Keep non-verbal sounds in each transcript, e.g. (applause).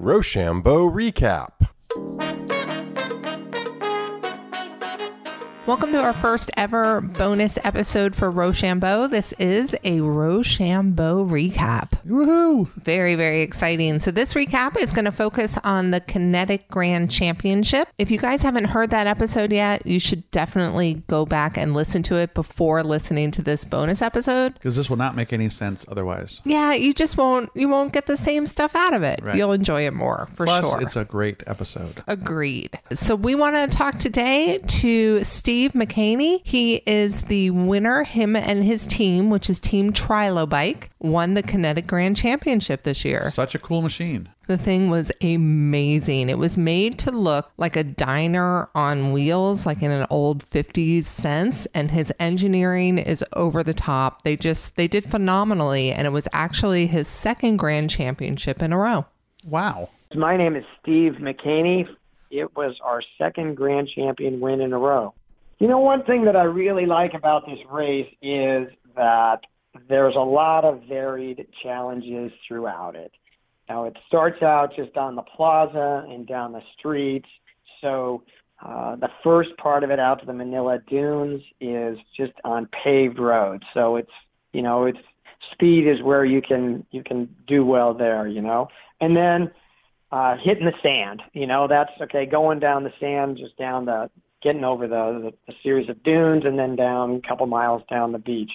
Rochambeau Recap. Welcome to our first ever bonus episode for Rochambeau. This is a Rochambeau recap. Woohoo! Very, very exciting. So, this recap is going to focus on the Kinetic Grand Championship. If you guys haven't heard that episode yet, you should definitely go back and listen to it before listening to this bonus episode. Because this will not make any sense otherwise. Yeah, you just won't you won't get the same stuff out of it. Right. You'll enjoy it more for Plus, sure. it's a great episode. Agreed. So we want to talk today to Steve McCaney. He is the winner. Him and his team, which is Team Trilobike, won the Kinetic Grand Championship this year. Such a cool machine. The thing was amazing. It was made to look like a diner on wheels, like in an old 50s sense, and his engineering is over the top. They just they did phenomenally and it was actually his second grand championship in a row. Wow. My name is Steve McCaney. It was our second grand champion win in a row. You know, one thing that I really like about this race is that there's a lot of varied challenges throughout it. Now, it starts out just on the plaza and down the streets. So, uh, the first part of it out to the Manila Dunes is just on paved roads. So it's, you know, it's speed is where you can you can do well there, you know. And then uh, hitting the sand. You know, that's okay. Going down the sand, just down the, getting over the, the, series of dunes, and then down a couple miles down the beach.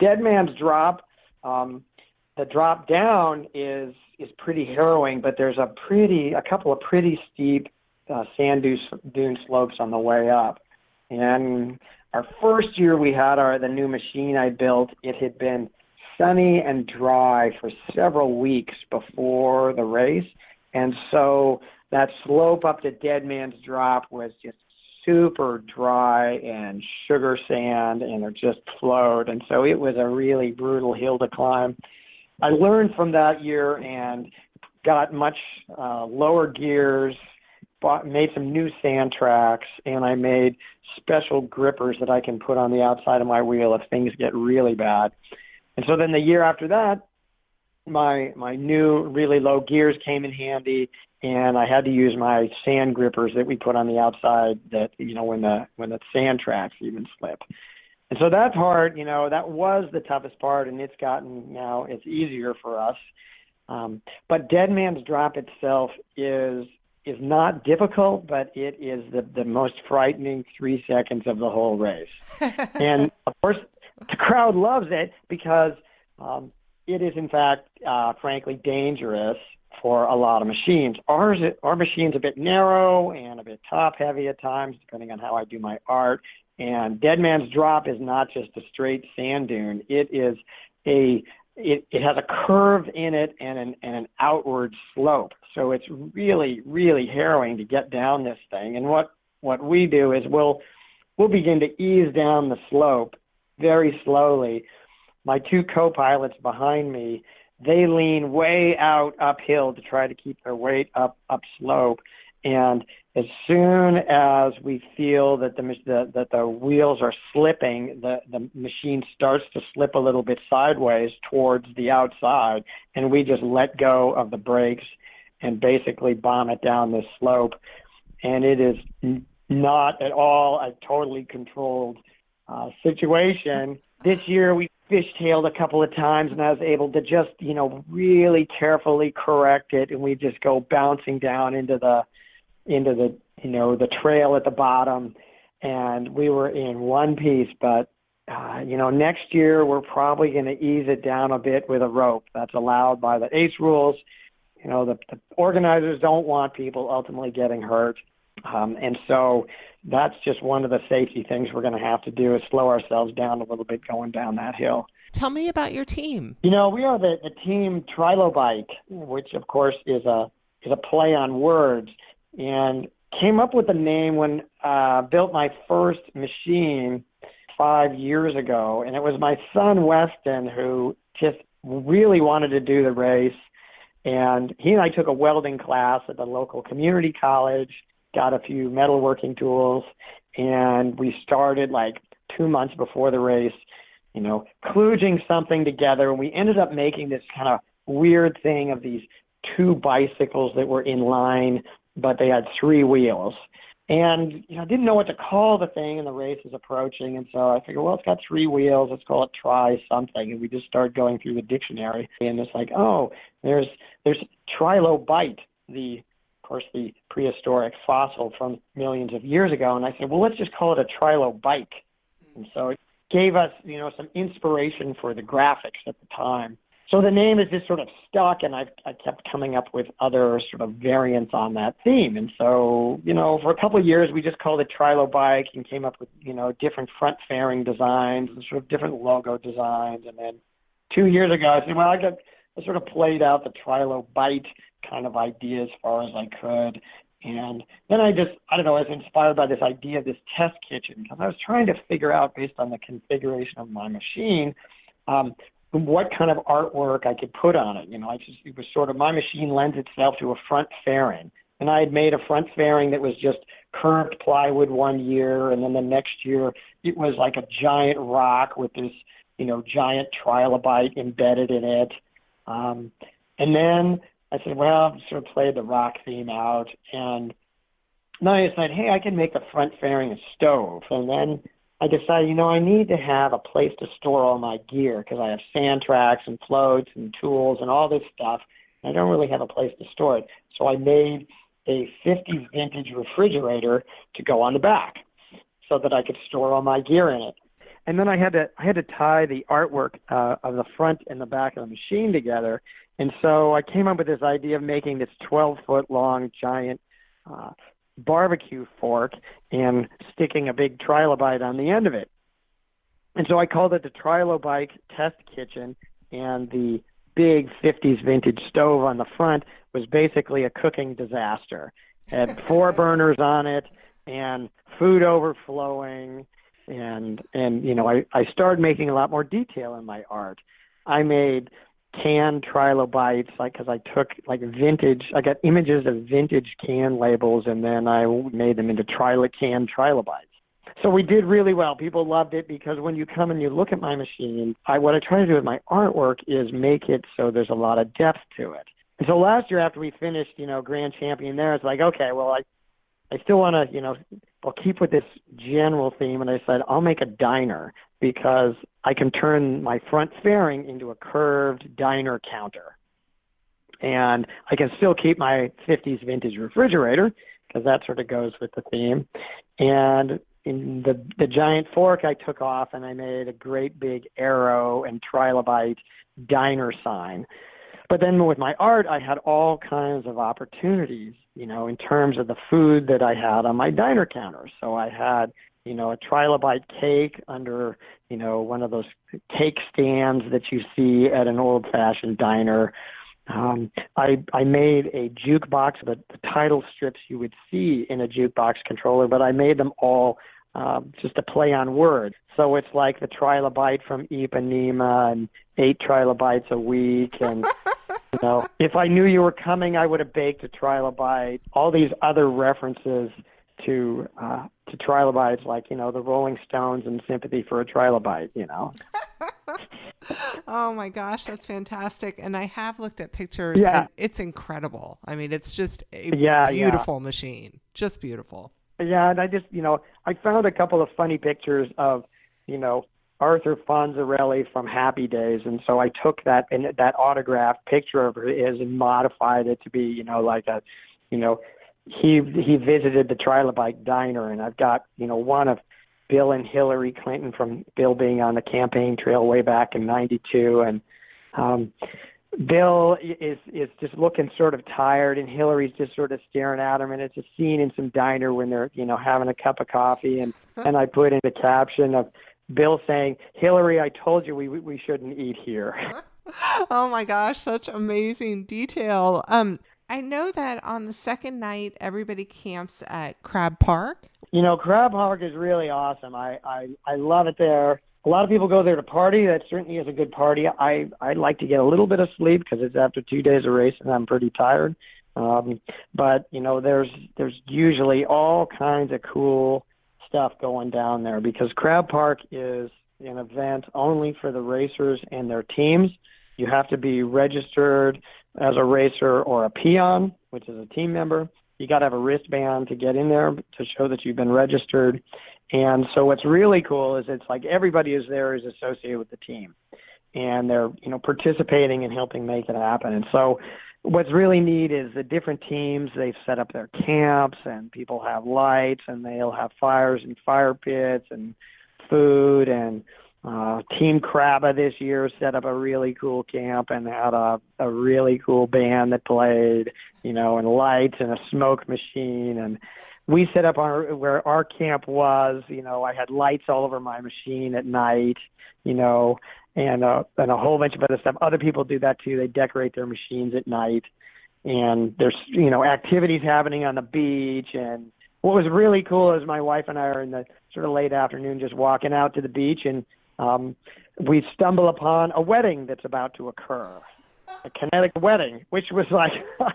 Dead Man's Drop. Um, the drop down is is pretty harrowing, but there's a pretty, a couple of pretty steep uh, sand dune, dune slopes on the way up. And our first year we had our the new machine I built, it had been sunny and dry for several weeks before the race. And so that slope up to Dead Man's Drop was just super dry and sugar sand, and it just flowed. And so it was a really brutal hill to climb. I learned from that year and got much uh, lower gears, bought, made some new sand tracks, and I made special grippers that I can put on the outside of my wheel if things get really bad. And so then the year after that, my my new really low gears came in handy and I had to use my sand grippers that we put on the outside that you know when the when the sand tracks even slip. And so that part, you know, that was the toughest part and it's gotten now it's easier for us. Um, but Dead Man's Drop itself is is not difficult, but it is the, the most frightening three seconds of the whole race. (laughs) and of course, the crowd loves it because um, it is in fact, uh, frankly, dangerous for a lot of machines. Ours, our machine's a bit narrow and a bit top heavy at times, depending on how I do my art. And Dead Man's Drop is not just a straight sand dune; it is a it, it has a curve in it and an and an outward slope. So it's really really harrowing to get down this thing. And what what we do is we'll we'll begin to ease down the slope very slowly. My two co-pilots behind me, they lean way out uphill to try to keep their weight up up slope. And as soon as we feel that the, the that the wheels are slipping, the the machine starts to slip a little bit sideways towards the outside, and we just let go of the brakes and basically bomb it down this slope. And it is not at all a totally controlled uh, situation. This year we fishtailed a couple of times, and I was able to just you know really carefully correct it, and we just go bouncing down into the into the you know the trail at the bottom, and we were in one piece. But uh, you know next year we're probably going to ease it down a bit with a rope. That's allowed by the ACE rules. You know the, the organizers don't want people ultimately getting hurt, um, and so that's just one of the safety things we're going to have to do is slow ourselves down a little bit going down that hill. Tell me about your team. You know, we are the, the team Trilobike, which of course is a is a play on words, and came up with the name when uh, built my first machine five years ago, and it was my son Weston who just really wanted to do the race, and he and I took a welding class at the local community college, got a few metalworking tools, and we started like two months before the race you know, kludging something together. And we ended up making this kind of weird thing of these two bicycles that were in line, but they had three wheels. And you know, I didn't know what to call the thing, and the race is approaching, and so I figured, well, it's got three wheels. Let's call it try something. And we just started going through the dictionary, and it's like, oh, there's there's trilobite, the of course the prehistoric fossil from millions of years ago. And I said, well, let's just call it a trilobike. Hmm. And so it gave us, you know, some inspiration for the graphics at the time. So the name is just sort of stuck, and I've I kept coming up with other sort of variants on that theme. And so, you know, for a couple of years, we just called it Trilobike and came up with, you know, different front fairing designs and sort of different logo designs. And then two years ago, I said, well, I got I sort of played out the Trilobite kind of idea as far as I could. And then I just, I don't know, I was inspired by this idea of this test kitchen because I was trying to figure out, based on the configuration of my machine, um, what kind of artwork I could put on it. You know, I just it was sort of my machine lends itself to a front fairing, and I had made a front fairing that was just curved plywood one year, and then the next year it was like a giant rock with this you know giant trilobite embedded in it. Um, and then I said, well, sort of played the rock theme out, and then I decided, hey, I can make the front fairing a stove, and then I decided, you know, I need to have a place to store all my gear because I have sand tracks and floats and tools and all this stuff. I don't really have a place to store it. So I made a 50s vintage refrigerator to go on the back so that I could store all my gear in it. And then I had to I had to tie the artwork uh, of the front and the back of the machine together. And so I came up with this idea of making this 12 foot long giant uh, barbecue fork and sticking a big trilobite on the end of it. And so I called it the Trilobike Test Kitchen, and the big 50s vintage stove on the front was basically a cooking disaster. It had four (laughs) burners on it and food overflowing and and you know I I started making a lot more detail in my art. I made can trilobites like because i took like vintage i got images of vintage can labels and then i made them into trilocan trilobites. So we did really well. People loved it because when you come and you look at my machine i what i try to do with my artwork is make it so there's a lot of depth to it. And so last year after we finished you know grand champion there it's like okay well i i still want to you know I'll keep with this general theme, and I said I'll make a diner because I can turn my front fairing into a curved diner counter. And I can still keep my 50s vintage refrigerator because that sort of goes with the theme. And in the the giant fork I took off and I made a great big arrow and trilobite diner sign. But then with my art I had all kinds of opportunities, you know, in terms of the food that I had on my diner counter. So I had you know, a trilobite cake under, you know, one of those cake stands that you see at an old fashioned diner. Um, I I made a jukebox, the, the title strips you would see in a jukebox controller, but I made them all uh, just a play on words. So it's like the trilobite from Ipanema and eight trilobites a week and (laughs) you know, if I knew you were coming, I would have baked a trilobite. All these other references to uh, to trilobites, like you know the Rolling Stones and Sympathy for a Trilobite. You know. (laughs) oh my gosh, that's fantastic! And I have looked at pictures. Yeah, it's incredible. I mean, it's just a yeah, beautiful yeah. machine, just beautiful. Yeah, and I just you know I found a couple of funny pictures of you know Arthur Fonzarelli from Happy Days, and so I took that and that autographed picture of his and modified it to be you know like a you know he he visited the Trilobite diner, and I've got you know one of Bill and Hillary Clinton from Bill being on the campaign trail way back in '92, and um, Bill is is just looking sort of tired, and Hillary's just sort of staring at him, and it's a scene in some diner when they're you know having a cup of coffee, and and I put in the caption of Bill saying, "Hillary, I told you we we shouldn't eat here." (laughs) oh my gosh, such amazing detail. Um, I know that on the second night, everybody camps at Crab Park. You know, Crab Park is really awesome. I, I, I love it there. A lot of people go there to party. That certainly is a good party. I, I like to get a little bit of sleep because it's after two days of racing. I'm pretty tired. Um, but you know, there's there's usually all kinds of cool stuff going down there because Crab Park is an event only for the racers and their teams. You have to be registered as a racer or a peon, which is a team member. You got to have a wristband to get in there to show that you've been registered. And so what's really cool is it's like everybody is there is associated with the team, and they're you know participating and helping make it happen. And so what's really neat is the different teams they've set up their camps and people have lights and they'll have fires and fire pits and food and uh, Team Crabba this year set up a really cool camp and had a, a really cool band that played, you know, and lights and a smoke machine. And we set up our where our camp was. You know, I had lights all over my machine at night. You know, and uh, and a whole bunch of other stuff. Other people do that too. They decorate their machines at night, and there's you know activities happening on the beach. And what was really cool is my wife and I are in the sort of late afternoon, just walking out to the beach and um, we stumble upon a wedding that's about to occur, a kinetic wedding, which was like, (laughs)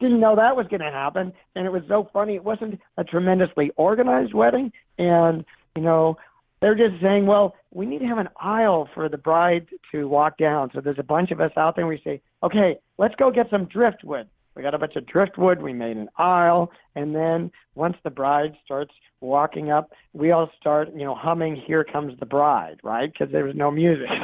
didn't know that was going to happen. And it was so funny. It wasn't a tremendously organized wedding. And, you know, they're just saying, well, we need to have an aisle for the bride to walk down. So there's a bunch of us out there, and we say, okay, let's go get some driftwood. We got a bunch of driftwood. We made an aisle, and then once the bride starts walking up, we all start, you know, humming "Here Comes the Bride," right? Because there was no music. (laughs)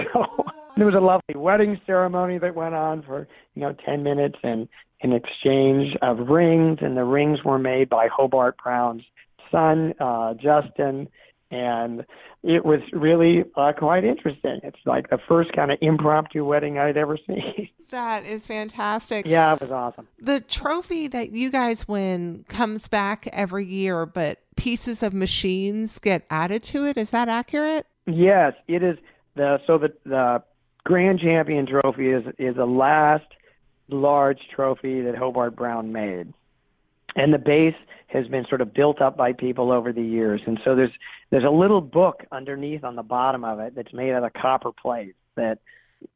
So there was a lovely wedding ceremony that went on for you know ten minutes, and an exchange of rings, and the rings were made by Hobart Brown's son, uh, Justin, and it was really uh, quite interesting. It's like the first kind of impromptu wedding I'd ever (laughs) seen. That is fantastic. yeah, it was awesome. The trophy that you guys win comes back every year, but pieces of machines get added to it. Is that accurate? Yes, it is. The so the the Grand Champion Trophy is is the last large trophy that Hobart Brown made, and the base has been sort of built up by people over the years. And so there's there's a little book underneath on the bottom of it that's made out of copper plate that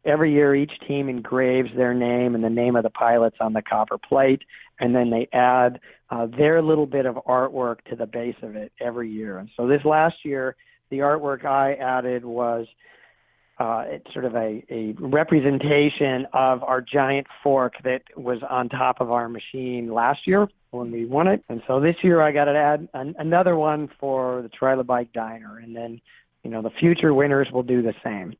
every year each team engraves their name and the name of the pilots on the copper plate and then they add uh, their little bit of artwork to the base of it every year. And so this last year the artwork i added was uh, it's sort of a, a representation of our giant fork that was on top of our machine last year when we won it. And so this year I got to add an, another one for the Trilobike Diner. And then, you know, the future winners will do the same.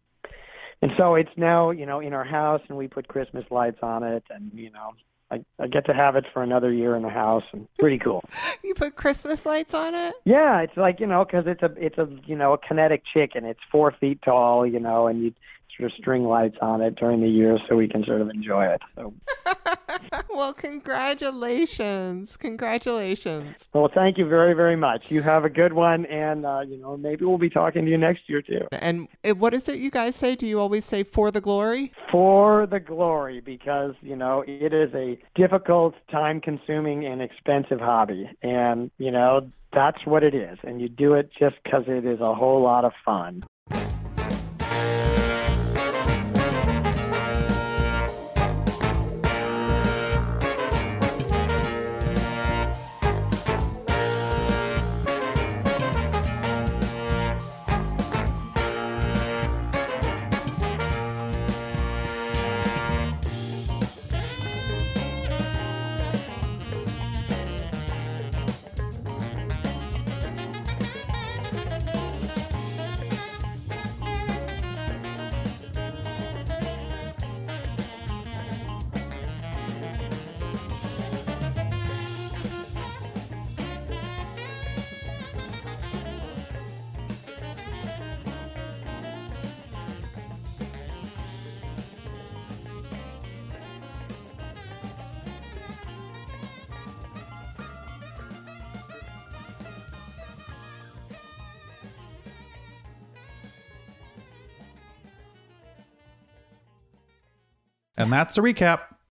And so it's now, you know, in our house and we put Christmas lights on it and, you know, I, I get to have it for another year in the house and pretty cool. (laughs) You put Christmas lights on it? Yeah, it's like, you know, cause it's a, it's a, you know, a kinetic chicken. It's four feet tall, you know, and you sort of string lights on it during the year so we can sort of enjoy it. So (laughs) (laughs) well, congratulations. Congratulations. Well, thank you very, very much. You have a good one, and uh, you know maybe we'll be talking to you next year too. And it, what is it you guys say? Do you always say "for the glory"? For the glory, because you know it is a difficult, time-consuming, and expensive hobby, and you know that's what it is. And you do it just because it is a whole lot of fun. And that's a recap.